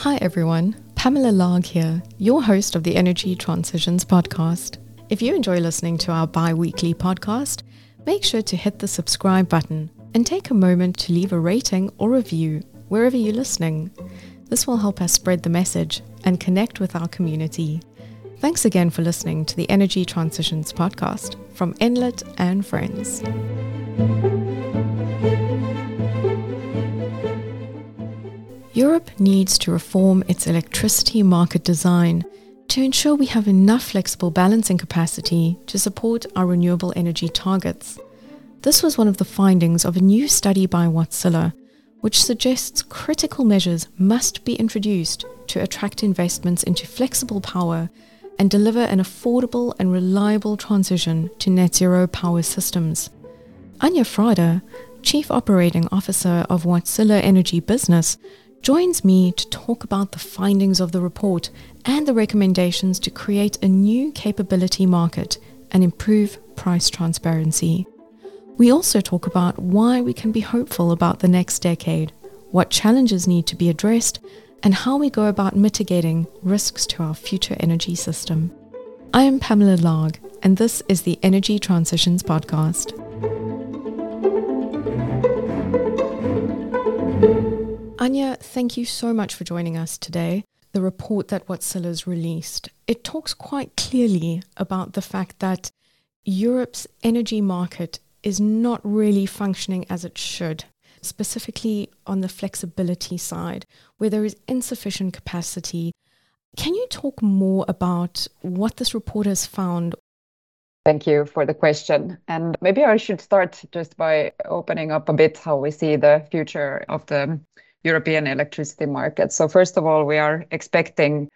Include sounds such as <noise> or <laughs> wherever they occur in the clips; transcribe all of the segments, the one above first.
Hi everyone, Pamela Largue here, your host of the Energy Transitions podcast. If you enjoy listening to our bi weekly podcast, make sure to hit the subscribe button and take a moment to leave a rating or review wherever you're listening. This will help us spread the message and connect with our community. Thanks again for listening to the Energy Transitions podcast from Enlit and Friends. Europe needs to reform its electricity market design to ensure we have enough flexible balancing capacity to support our renewable energy targets. This was one of the findings of a new study by Wärtsilä, which suggests critical measures must be introduced to attract investments into flexible power and deliver an affordable and reliable transition to net zero power systems. Anja Frada, Chief Operating Officer of Wärtsilä Energy Business, joins me to talk about the findings of the report and the recommendations to create a new capability market and improve price transparency. We also talk about why we can be hopeful about the next decade, what challenges need to be addressed, and how we go about mitigating risks to our future energy system. I am Pamela Largue, and this is the Energy Transitions Podcast. Anja, thank you so much for joining us today. The report that Wärtsilä's released, it talks quite clearly about the fact that Europe's energy market is not really functioning as it should, specifically on the flexibility side, where there is insufficient capacity. Can you talk more about what this report has found? Thank you for the question. And maybe I should start just by opening up a bit how we see the future of the European electricity market. So first of all, we are expecting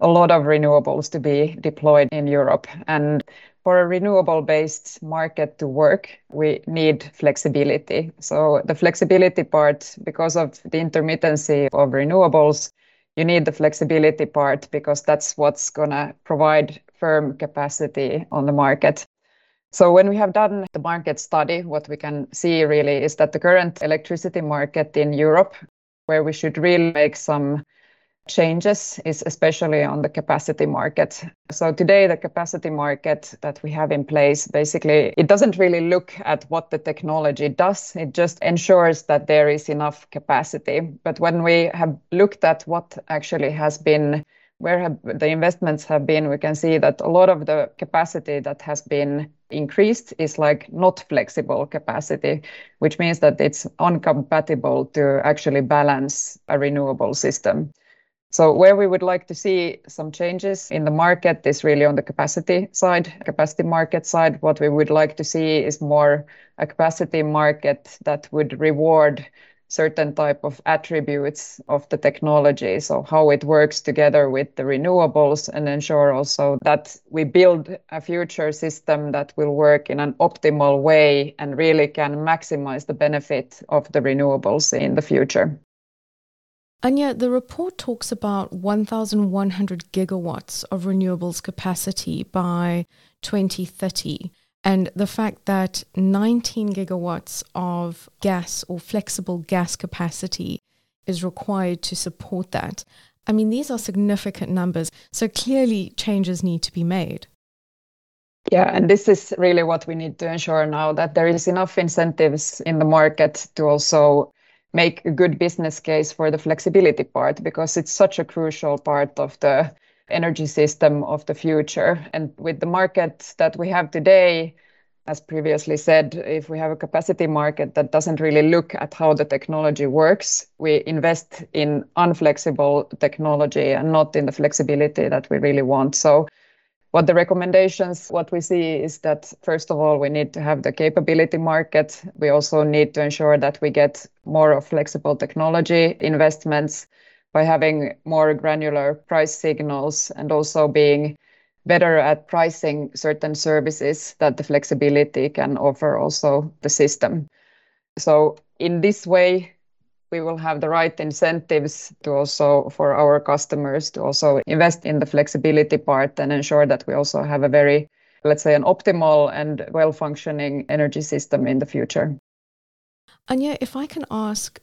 a lot of renewables to be deployed in Europe. And for a renewable-based market to work, we need flexibility. So the flexibility part, because of the intermittency of renewables, you need the flexibility part because that's what's going to provide firm capacity on the market. So when we have done the market study, what we can see really is that the current electricity market in Europe where we should really make some changes is especially on the capacity market. So today the capacity market that we have in place basically it doesn't really look at what the technology does it just ensures that there is enough capacity but when we have looked at what actually has been where the investments have been we can see that a lot of the capacity that has been increased is like not flexible capacity which means that it's uncompatible to actually balance a renewable system. So where we would like to see some changes in the market is really on the capacity side capacity market side. What we would like to see is more a capacity market that would reward certain type of attributes of the technology. So how it works together with the renewables and ensure also that we build a future system that will work in an optimal way and really can maximize the benefit of the renewables in the future. Anja, the report talks about 1,100 gigawatts of renewables capacity by 2030 and the fact that 19 gigawatts of gas or flexible gas capacity is required to support that. I mean, these are significant numbers. So clearly, changes need to be made. Yeah, and this is really what we need to ensure now that there is enough incentives in the market to also make a good business case for the flexibility part because it's such a crucial part of the energy system of the future. And with the market that we have today, as previously said, if we have a capacity market that doesn't really look at how the technology works, we invest in unflexible technology and not in the flexibility that we really want. So what the recommendations, what we see is that first of all, we need to have the capability market. We also need to ensure that we get more of flexible technology investments by having more granular price signals and also being better at pricing certain services that the flexibility can offer also the system. So in this way, we will have the right incentives to also for our customers to also invest in the flexibility part and ensure that we also have a very, let's say, an optimal and well-functioning energy system in the future. Anja, if I can ask,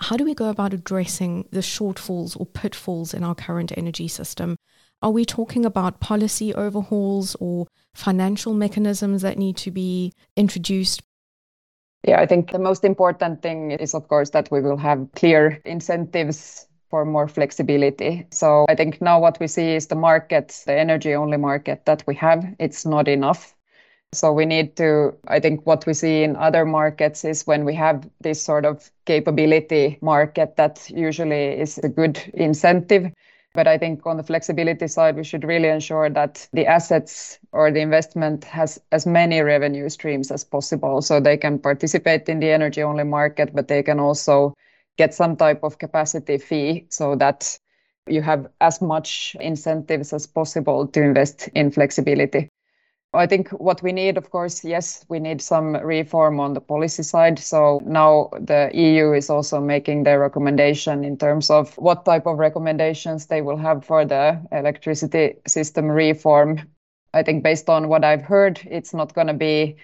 How do we go about addressing the shortfalls or pitfalls in our current energy system? Are we talking about policy overhauls or financial mechanisms that need to be introduced? Yeah, I think the most important thing is, of course, that we will have clear incentives for more flexibility. So I think now what we see is the market, the energy only market that we have, it's not enough. So we need to, I think what we see in other markets is when we have this sort of capability market, that usually is a good incentive. But I think on the flexibility side, we should really ensure that the assets or the investment has as many revenue streams as possible so they can participate in the energy only market, but they can also get some type of capacity fee so that you have as much incentives as possible to invest in flexibility. I think what we need, of course, yes, we need some reform on the policy side. So now the EU is also making their recommendation in terms of what type of recommendations they will have for the electricity system reform. I think based on what I've heard, it's not going to be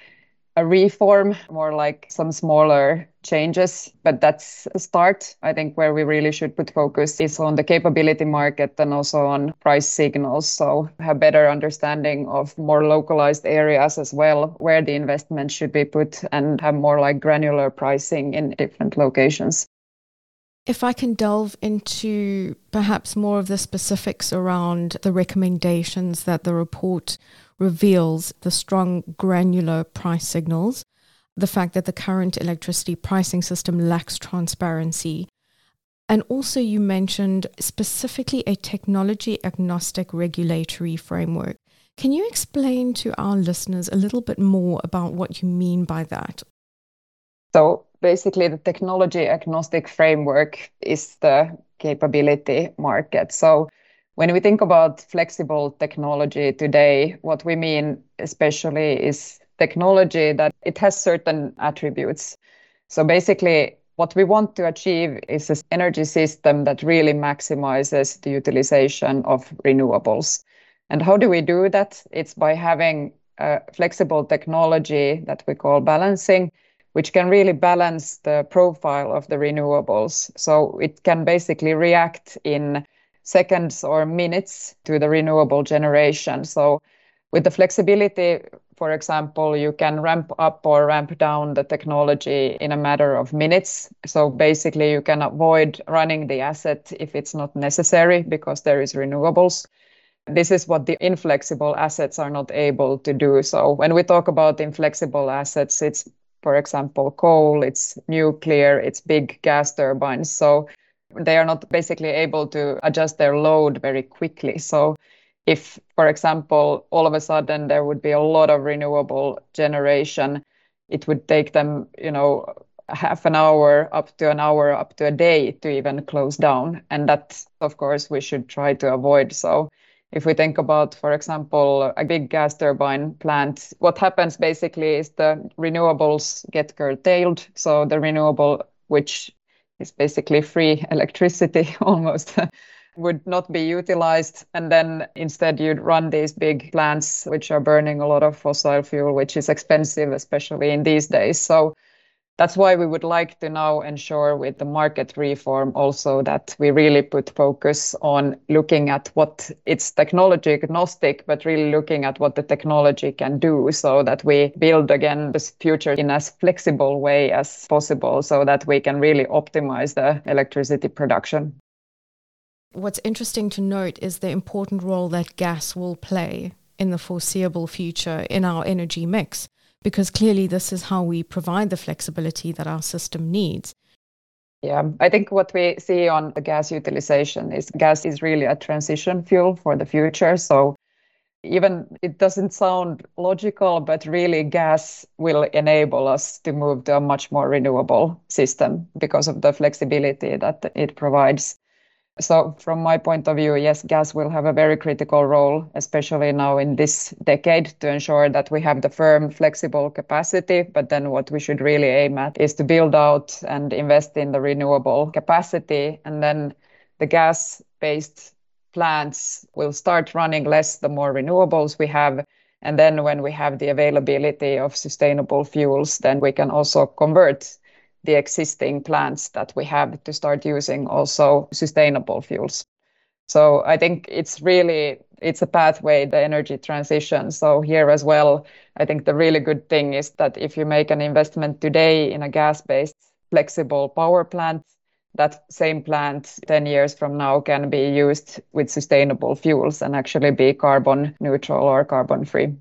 a reform, more like some smaller changes. But that's a start. I think where we really should put focus is on the capability market and also on price signals. So have better understanding of more localized areas as well, where the investment should be put and have more like granular pricing in different locations. If I can delve into perhaps more of the specifics around the recommendations that the report reveals the strong granular price signals, the fact that the current electricity pricing system lacks transparency. And also, you mentioned specifically a technology agnostic regulatory framework. Can you explain to our listeners a little bit more about what you mean by that? So, basically, the technology agnostic framework is the capability market. So, when we think about flexible technology today, what we mean especially is technology that it has certain attributes. So basically, what we want to achieve is this energy system that really maximizes the utilization of renewables. And how do we do that? It's by having a flexible technology that we call balancing, which can really balance the profile of the renewables. So it can basically react in seconds or minutes to the renewable generation. So with the flexibility, for example, you can ramp up or ramp down the technology in a matter of minutes. So basically, you can avoid running the asset if it's not necessary because there is renewables. This is what the inflexible assets are not able to do. So when we talk about inflexible assets, it's, for example, coal, it's nuclear, it's big gas turbines. So they are not basically able to adjust their load very quickly. So if, for example, all of a sudden there would be a lot of renewable generation, it would take them, you know, half an hour up to an hour up to a day to even close down. And that, of course, we should try to avoid. So if we think about, for example, a big gas turbine plant, what happens basically is the renewables get curtailed. So the renewable, which is basically free electricity <laughs> almost would not be utilized. And then instead you'd run these big plants which are burning a lot of fossil fuel which is expensive especially in these days. So that's why we would like to now ensure with the market reform also that we really put focus on looking at what it's technology agnostic, but really looking at what the technology can do so that we build again this future in as flexible way as possible so that we can really optimize the electricity production. What's interesting to note is the important role that gas will play in the foreseeable future in our energy mix because clearly this is how we provide the flexibility that our system needs. Yeah, I think what we see on the gas utilization is gas is really a transition fuel for the future. So even it doesn't sound logical, but really gas will enable us to move to a much more renewable system because of the flexibility that it provides. So from my point of view, yes, gas will have a very critical role, especially now in this decade, to ensure that we have the firm, flexible capacity. But then what we should really aim at is to build out and invest in the renewable capacity. And then the gas-based plants will start running less the more renewables we have. And then when we have the availability of sustainable fuels, then we can also convert the existing plants that we have to start using also sustainable fuels. So I think it's really it's a pathway, the energy transition. So here as well, I think the really good thing is that if you make an investment today in a gas-based flexible power plant, that same plant 10 years from now can be used with sustainable fuels and actually be carbon neutral or carbon free.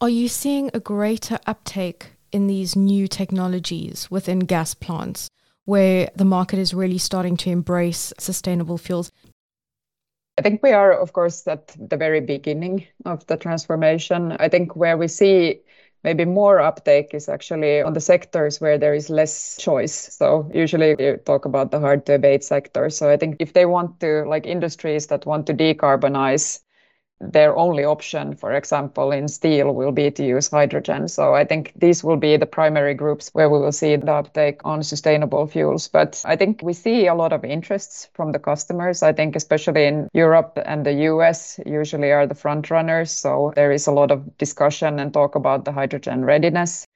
Are you seeing a greater uptake in these new technologies within gas plants where the market is really starting to embrace sustainable fuels? I think we are, of course, at the very beginning of the transformation. I think where we see maybe more uptake is actually on the sectors where there is less choice. So usually you talk about the hard to abate sector. So I think if they want to, like industries that want to decarbonize, their only option, for example, in steel will be to use hydrogen. So I think these will be the primary groups where we will see the uptake on sustainable fuels. But I think we see a lot of interests from the customers. I think especially in Europe and the US usually are the front runners. So there is a lot of discussion and talk about the hydrogen readiness.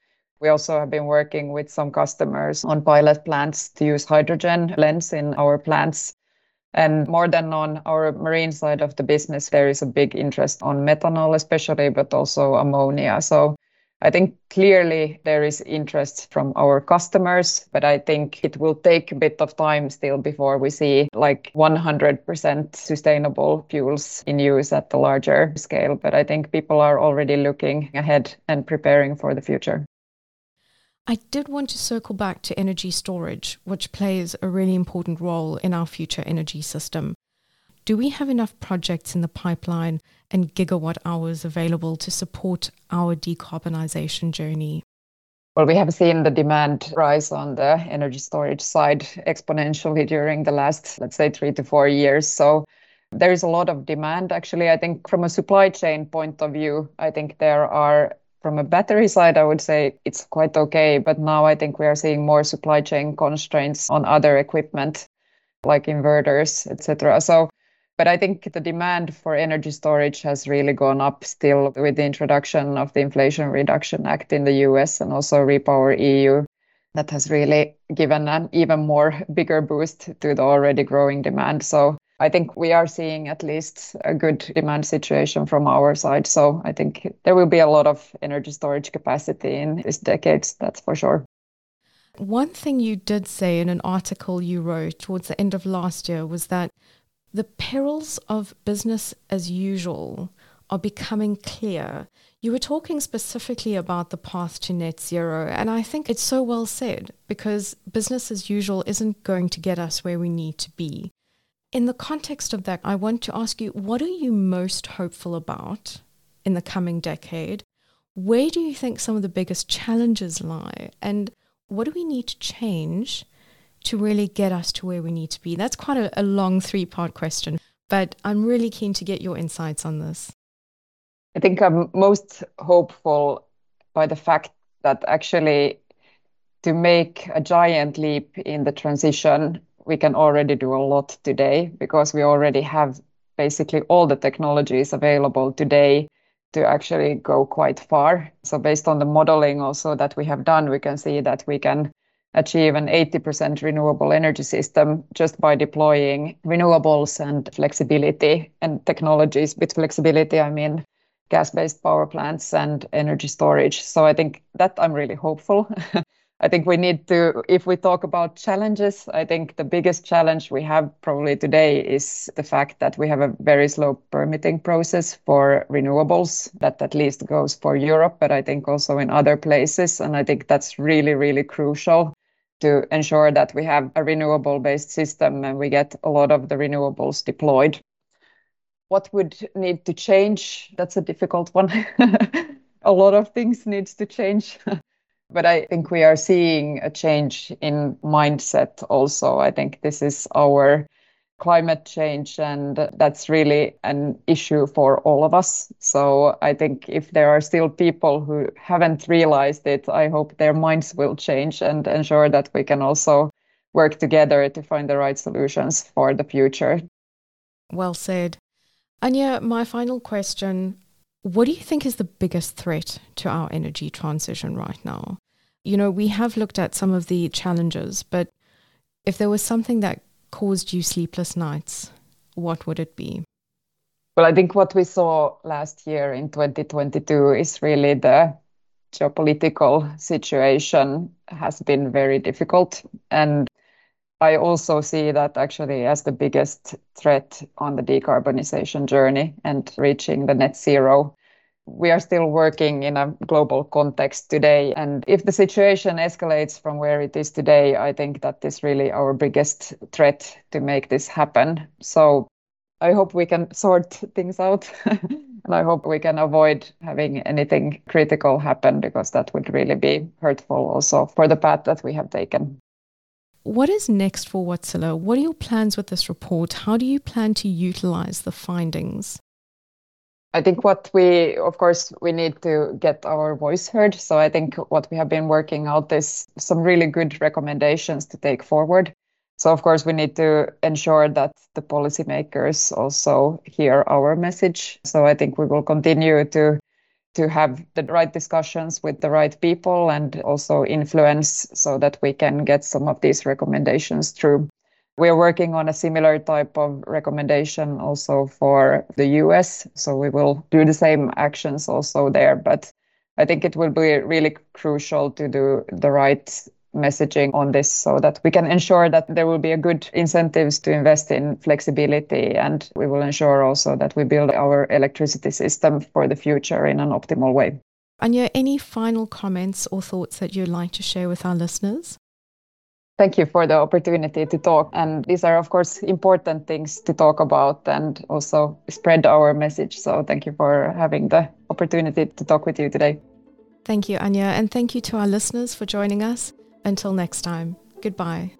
We also have been working with some customers on pilot plants to use hydrogen blends in our plants and more than on our marine side of the business, there is a big interest on methanol, especially, but also ammonia. So I think clearly there is interest from our customers, but I think it will take a bit of time still before we see like 100% sustainable fuels in use at the larger scale. But I think people are already looking ahead and preparing for the future. I did want to circle back to energy storage, which plays a really important role in our future energy system. Do we have enough projects in the pipeline and gigawatt hours available to support our decarbonisation journey? Well, we have seen the demand rise on the energy storage side exponentially during the last, let's say, three to four years. So there is a lot of demand. Actually, I think from a supply chain point of view, I think there are from a battery side, I would say it's quite okay. But now I think we are seeing more supply chain constraints on other equipment like inverters, etc. So, but I think the demand for energy storage has really gone up still with the introduction of the Inflation Reduction Act in the US and also Repower EU. That has really given an even more bigger boost to the already growing demand. So I think we are seeing at least a good demand situation from our side. So I think there will be a lot of energy storage capacity in this decade, that's for sure. One thing you did say in an article you wrote towards the end of last year was that the perils of business as usual are becoming clear. You were talking specifically about the path to net zero, and I think it's so well said because business as usual isn't going to get us where we need to be. In the context of that, I want to ask you what are you most hopeful about in the coming decade? Where do you think some of the biggest challenges lie? And what do we need to change to really get us to where we need to be? That's quite a, a long three part question, but I'm really keen to get your insights on this. I think I'm most hopeful by the fact that actually to make a giant leap in the transition we can already do a lot today because we already have basically all the technologies available today to actually go quite far. So based on the modeling also that we have done, we can see that we can achieve an 80% renewable energy system just by deploying renewables and flexibility and technologies. With flexibility, I mean gas-based power plants and energy storage. So I think that I'm really hopeful. <laughs> I think we need to, if we talk about challenges, I think the biggest challenge we have probably today is the fact that we have a very slow permitting process for renewables that at least goes for Europe, but I think also in other places. And I think that's really, really crucial to ensure that we have a renewable based system and we get a lot of the renewables deployed. What would need to change? That's a difficult one. <laughs> a lot of things needs to change. <laughs> But I think we are seeing a change in mindset also. I think this is our climate change, and that's really an issue for all of us. So I think if there are still people who haven't realized it, I hope their minds will change and ensure that we can also work together to find the right solutions for the future. Well said. Anja, my final question what do you think is the biggest threat to our energy transition right now? You know, we have looked at some of the challenges, but if there was something that caused you sleepless nights, what would it be? Well, I think what we saw last year in 2022 is really the geopolitical situation has been very difficult. And I also see that actually as the biggest threat on the decarbonization journey and reaching the net zero. We are still working in a global context today. And if the situation escalates from where it is today, I think that is really our biggest threat to make this happen. So I hope we can sort things out. <laughs> and I hope we can avoid having anything critical happen because that would really be hurtful also for the path that we have taken. What is next for Wärtsilä? What are your plans with this report? How do you plan to utilize the findings? I think what we, of course, we need to get our voice heard. So I think what we have been working out is some really good recommendations to take forward. So of course we need to ensure that the policymakers also hear our message. So I think we will continue to to have the right discussions with the right people and also influence so that we can get some of these recommendations through. We are working on a similar type of recommendation also for the US. So we will do the same actions also there. But I think it will be really crucial to do the right messaging on this so that we can ensure that there will be a good incentives to invest in flexibility and we will ensure also that we build our electricity system for the future in an optimal way. Anja, any final comments or thoughts that you'd like to share with our listeners? Thank you for the opportunity to talk. And these are, of course, important things to talk about and also spread our message. So thank you for having the opportunity to talk with you today. Thank you, Anja. And thank you to our listeners for joining us. Until next time, goodbye.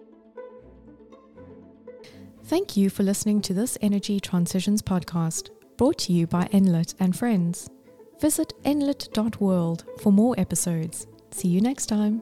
Thank you for listening to this Energy Transitions podcast, brought to you by Enlit and Friends. Visit enlit.world for more episodes. See you next time.